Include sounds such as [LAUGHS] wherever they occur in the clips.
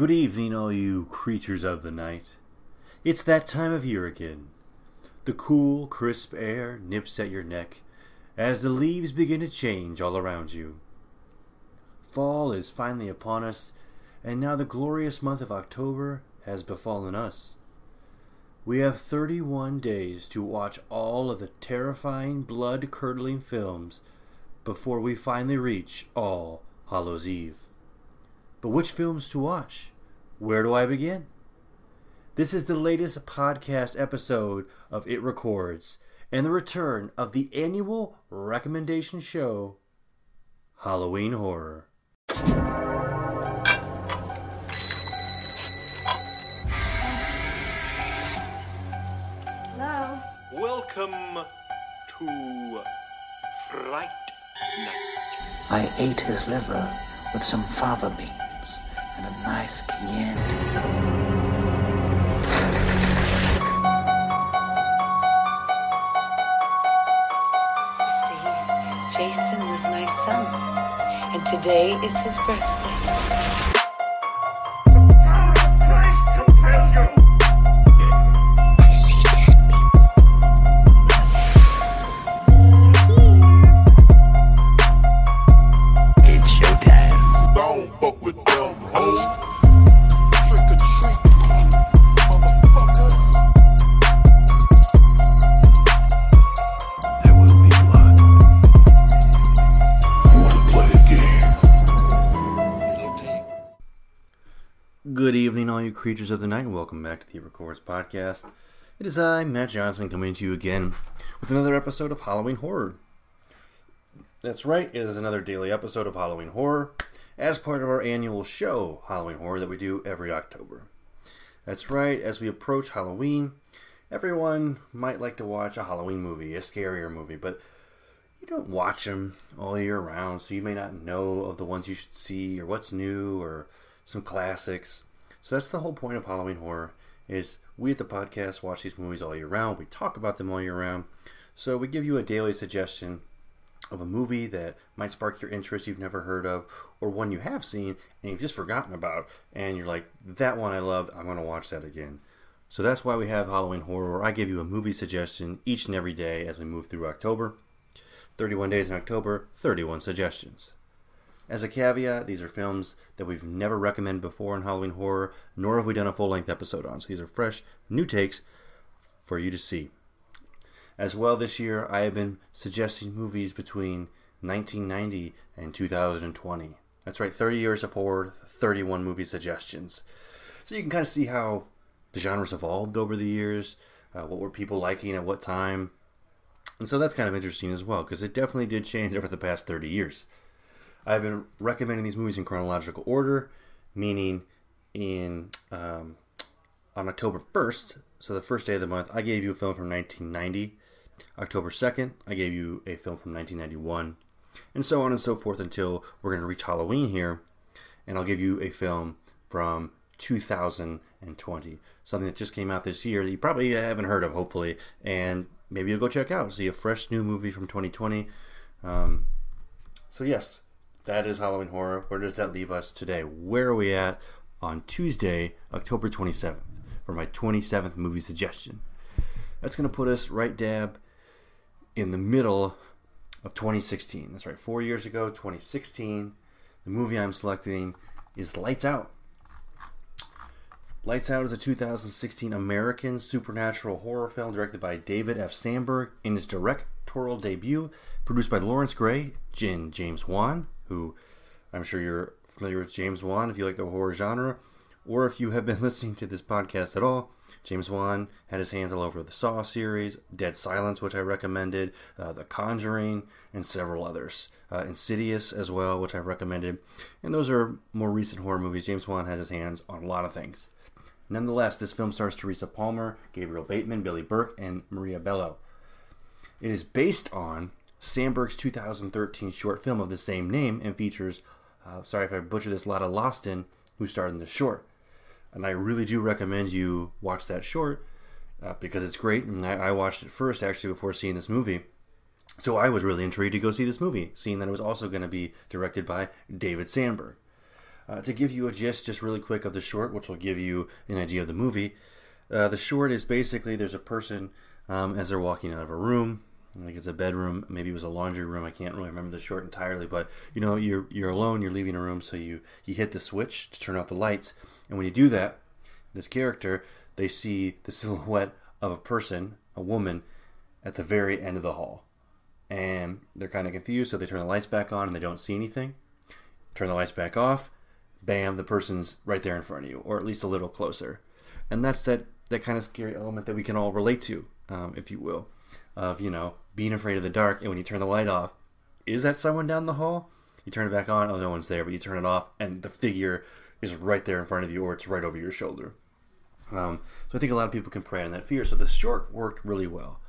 Good evening, all you creatures of the night. It's that time of year again. The cool, crisp air nips at your neck as the leaves begin to change all around you. Fall is finally upon us, and now the glorious month of October has befallen us. We have 31 days to watch all of the terrifying, blood curdling films before we finally reach All Hallows Eve. But which films to watch? Where do I begin? This is the latest podcast episode of It Records and the return of the annual recommendation show, Halloween Horror. Hello? Welcome to Fright Night. I ate his liver with some fava beans and a nice see, Jason was my son, and today is his birthday. You creatures of the night, and welcome back to the Records Podcast. It is I, Matt Johnson, coming to you again with another episode of Halloween Horror. That's right, it is another daily episode of Halloween Horror as part of our annual show, Halloween Horror, that we do every October. That's right, as we approach Halloween, everyone might like to watch a Halloween movie, a scarier movie, but you don't watch them all year round, so you may not know of the ones you should see or what's new or some classics. So that's the whole point of Halloween horror is we at the podcast watch these movies all year round. We talk about them all year round. So we give you a daily suggestion of a movie that might spark your interest you've never heard of or one you have seen and you've just forgotten about and you're like that one I loved I'm going to watch that again. So that's why we have Halloween horror where I give you a movie suggestion each and every day as we move through October. 31 days in October, 31 suggestions. As a caveat, these are films that we've never recommended before in Halloween horror, nor have we done a full length episode on. So these are fresh, new takes for you to see. As well, this year I have been suggesting movies between 1990 and 2020. That's right, 30 years of horror, 31 movie suggestions. So you can kind of see how the genre's evolved over the years, uh, what were people liking at what time. And so that's kind of interesting as well, because it definitely did change over the past 30 years. I've been recommending these movies in chronological order, meaning in um, on October 1st, so the first day of the month, I gave you a film from 1990. October 2nd, I gave you a film from 1991, and so on and so forth until we're going to reach Halloween here, and I'll give you a film from 2020, something that just came out this year that you probably haven't heard of, hopefully, and maybe you'll go check out, see a fresh new movie from 2020. Um, so, yes, that is Halloween Horror. Where does that leave us today? Where are we at on Tuesday, October 27th, for my 27th movie suggestion? That's going to put us right dab in the middle of 2016. That's right, four years ago, 2016. The movie I'm selecting is Lights Out. Lights Out is a 2016 American supernatural horror film directed by David F. Sandberg in his directorial debut, produced by Lawrence Grey Jin James Wan, who I'm sure you're familiar with James Wan if you like the horror genre, or if you have been [LAUGHS] listening to this podcast at all. James Wan had his hands all over the Saw series, Dead Silence, which I recommended, uh, The Conjuring, and several others. Uh, Insidious as well, which I've recommended. And those are more recent horror movies. James Wan has his hands on a lot of things. Nonetheless, this film stars Teresa Palmer, Gabriel Bateman, Billy Burke, and Maria Bello. It is based on Sandberg's 2013 short film of the same name and features, uh, sorry if I butcher this, Lotta Losten, who starred in the short. And I really do recommend you watch that short uh, because it's great. And I, I watched it first actually before seeing this movie. So I was really intrigued to go see this movie, seeing that it was also going to be directed by David Sandberg. Uh, to give you a gist, just really quick, of the short, which will give you an idea of the movie. Uh, the short is basically there's a person um, as they're walking out of a room, like it's a bedroom, maybe it was a laundry room. I can't really remember the short entirely, but you know you're you're alone, you're leaving a room, so you you hit the switch to turn off the lights, and when you do that, this character they see the [LAUGHS] silhouette of a person, a woman, at the very end of the hall, and they're kind of confused, so they turn the lights back on and they don't see anything. Turn the lights back off, bam, the person's right there in front of you, or at least a little closer, and that's that that kind of scary element that we can all relate to, um, if you will, of you know being afraid of the dark, and when you turn the light off, is that someone down the hall? You turn it back on, oh no one's there, but you turn it off, and the figure is right there in front of you, or it's right over your shoulder. Um, so I think a lot of people can prey on that fear. So the short worked really well.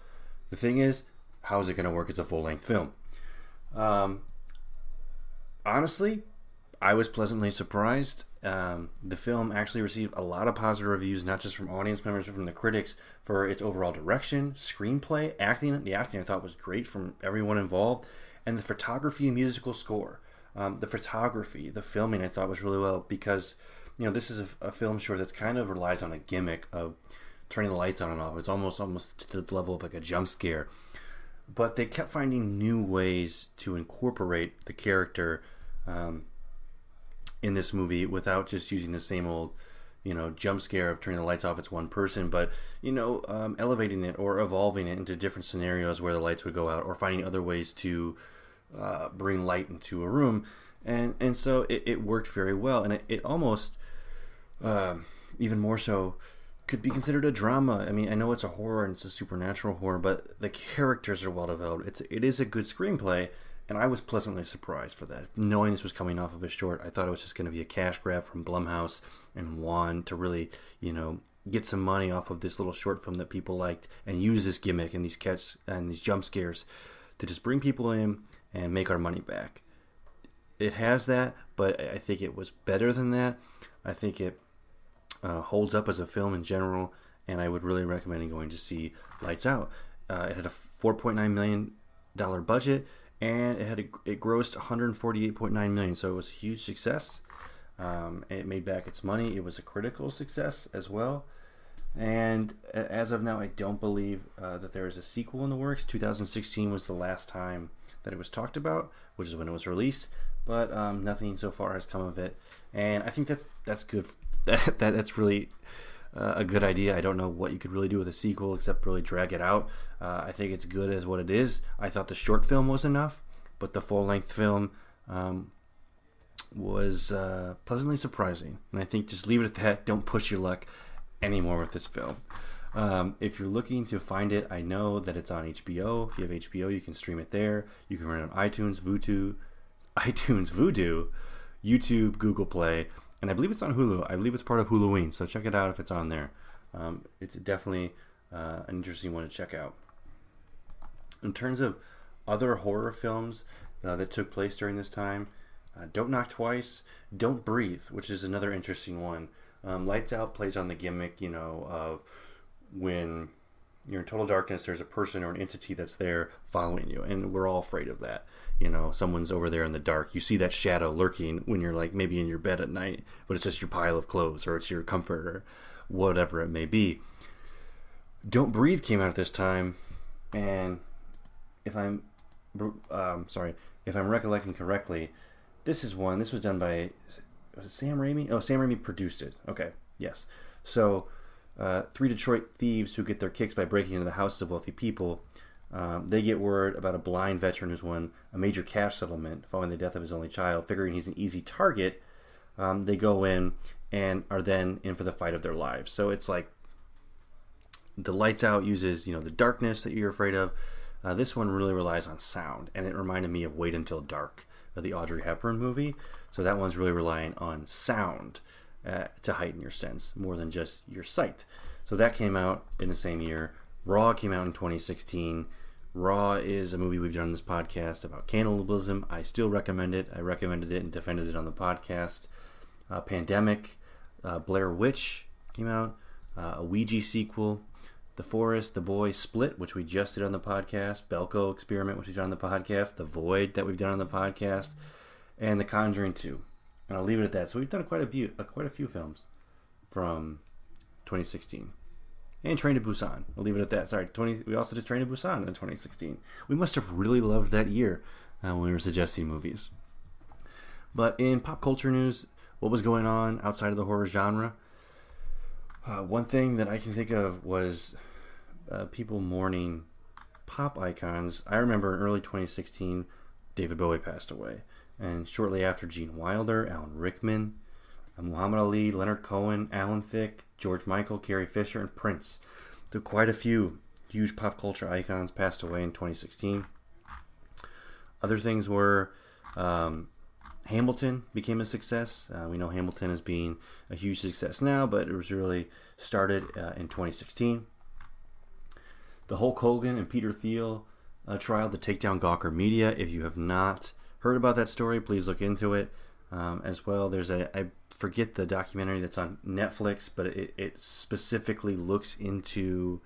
The thing is, how is it going to work as a full length film? Um, honestly, I was pleasantly surprised. Um, the film actually received a lot of positive reviews, not just from audience members, but from the critics for its overall direction, screenplay, acting. The acting I thought was great from everyone involved, and the photography and musical score. Um, the photography, the filming, I thought was really well because you know this is a, a film short that's kind of relies on a gimmick of turning the lights on and off. It's almost almost to the level of like a jump scare, but they kept finding new ways to incorporate the character. Um, in this movie without just using the same old you know jump scare of turning the lights off it's one person but you know um, elevating it or evolving it into different scenarios where the lights would go out or finding other ways to uh, bring light into a room. And and so it, it worked very well. And it, it almost uh, even more so could be considered a drama. I mean i know it's a horror and it's a supernatural horror but the characters are well developed. It's it is a good screenplay and I was pleasantly surprised for that. Knowing this was coming off of a short, I thought it was just going to be a cash grab from Blumhouse and Wan to really, you know, get some money off of this little short film that people liked and use this gimmick and these catch and these jump scares to just bring people in and make our money back. It has that, but I think it was better than that. I think it uh, holds up as a film in general, and I would really recommend going to see Lights Out. Uh, it had a 4.9 million dollar budget and it had a, it grossed 148.9 million, so it was a huge success. Um, it made back its money. It was a critical success as well. And as of now, I don't believe uh, that there is a sequel in the works. 2016 was the last time that it was talked about, which is when it was released. But um, nothing so far has come of it, and I think that's that's good. [LAUGHS] That, that that's really uh, a good idea. I don't know what you could really do with a sequel except really drag it out. Uh, I think it's good as what it is. I thought the short film was enough, but the full length film um, was uh, pleasantly surprising. And I think just leave it at that. [LAUGHS] Don't push your luck anymore with this film. Um, if you're looking to find it, I know that it's on HBO. If you have HBO, you can stream it there. You can rent it on iTunes, Vudu, [LAUGHS] iTunes, Vudu, YouTube, Google Play and I believe it's on Hulu. I believe it's part of Huluween, so check it out if it's on there. Um, it's definitely uh, an interesting one to check out. In terms of other horror films uh, that took place during this time, uh, Don't Knock Twice, Don't Breathe, which is another interesting one. Um, Lights Out plays on the gimmick, you know, of when you're in total darkness, there's a person or an entity that's there following you, and we're all afraid of that. You know, someone's over there in the dark. You see that shadow lurking when you're like maybe in your bed at night, but it's just your pile of clothes or it's your comfort or whatever it may be. Don't Breathe came out at this time, and if I'm um, sorry, if I'm recollecting correctly, this is one. This was done by was Sam Raimi. Oh, Sam Raimi produced it. Okay, yes. So uh, three Detroit thieves who get their kicks by breaking into the houses of wealthy people. Um, they get word about a blind veteran who's won a major cash settlement following the death of his only child. Figuring he's an easy target, um, they go in and are then in for the fight of their lives. So it's like the lights out uses you know the darkness that you're afraid of. Uh, this one really relies on sound, and it reminded me of Wait Until Dark, the Audrey Hepburn movie. So that one's really relying on sound uh, to heighten your sense more than just your sight. So that came out in the same year. Raw came out in 2016. Raw is a movie we've done on this podcast about cannibalism. I still recommend it. I recommended it and defended it on the podcast. Uh, Pandemic, uh, Blair Witch came out, uh, a Ouija sequel, The Forest, The Boy, Split, which we just did on the podcast, Belko Experiment, which we did on the podcast, The Void that we've done on the podcast, and The Conjuring 2. And I'll leave it at that. So we've done quite a few, uh, quite a few films from 2016, and Train to Busan. I'll leave it at that. Sorry, 20. We also did Train to Busan in 2016. We must have really loved that year uh, when we were suggesting movies. But in pop culture news, what was going on outside of the horror genre? Uh, one thing that I can think of was uh, people mourning pop icons. I remember in early 2016, David Bowie passed away. And shortly after, Gene Wilder, Alan Rickman, uh, Muhammad Ali, Leonard Cohen, Alan Thicke, George Michael, Carrie Fisher, and Prince. There quite a few huge pop culture icons passed away in 2016. Other things were um, Hamilton became a success. Uh, we know Hamilton as being a huge success now, but it was really started uh, in 2016. The Hulk Hogan and Peter Thiel uh, trial to take down Gawker Media. If you have not heard about that story, please look into it. Um, as well, there's a I forget the documentary that's on Netflix, but it, it specifically looks into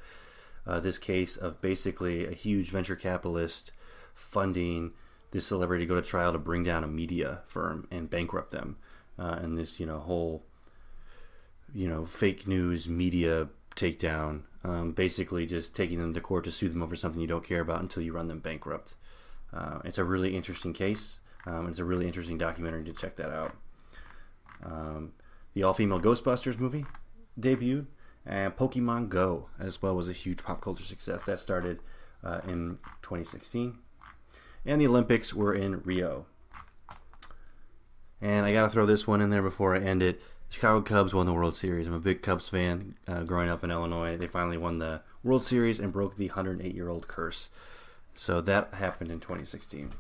uh, this case of basically a huge venture capitalist funding this celebrity to go to trial to bring down a media firm and bankrupt them, uh, and this you know whole you know fake news media takedown, um, basically just taking them to court to sue them over something you don't care about until you run them bankrupt. Uh, it's a really interesting case. Um, it's a really interesting documentary to check that out. Um, the all-female Ghostbusters movie debuted, and Pokemon Go as well was a huge pop culture success that started uh, in 2016 and the Olympics were in Rio. And I got to throw this one in there before I end it. Chicago Cubs won the World Series. I'm a big Cubs fan uh, growing up in Illinois. They finally won the World Series and broke the 108 year old curse. So that happened in 2016.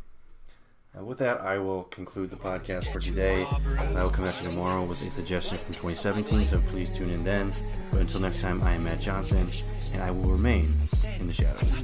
Uh, with that, I will conclude the podcast for today. I will come back to you tomorrow with a suggestion from 2017, so please tune in then. But until next time, I am Matt Johnson, and I will remain in the shadows.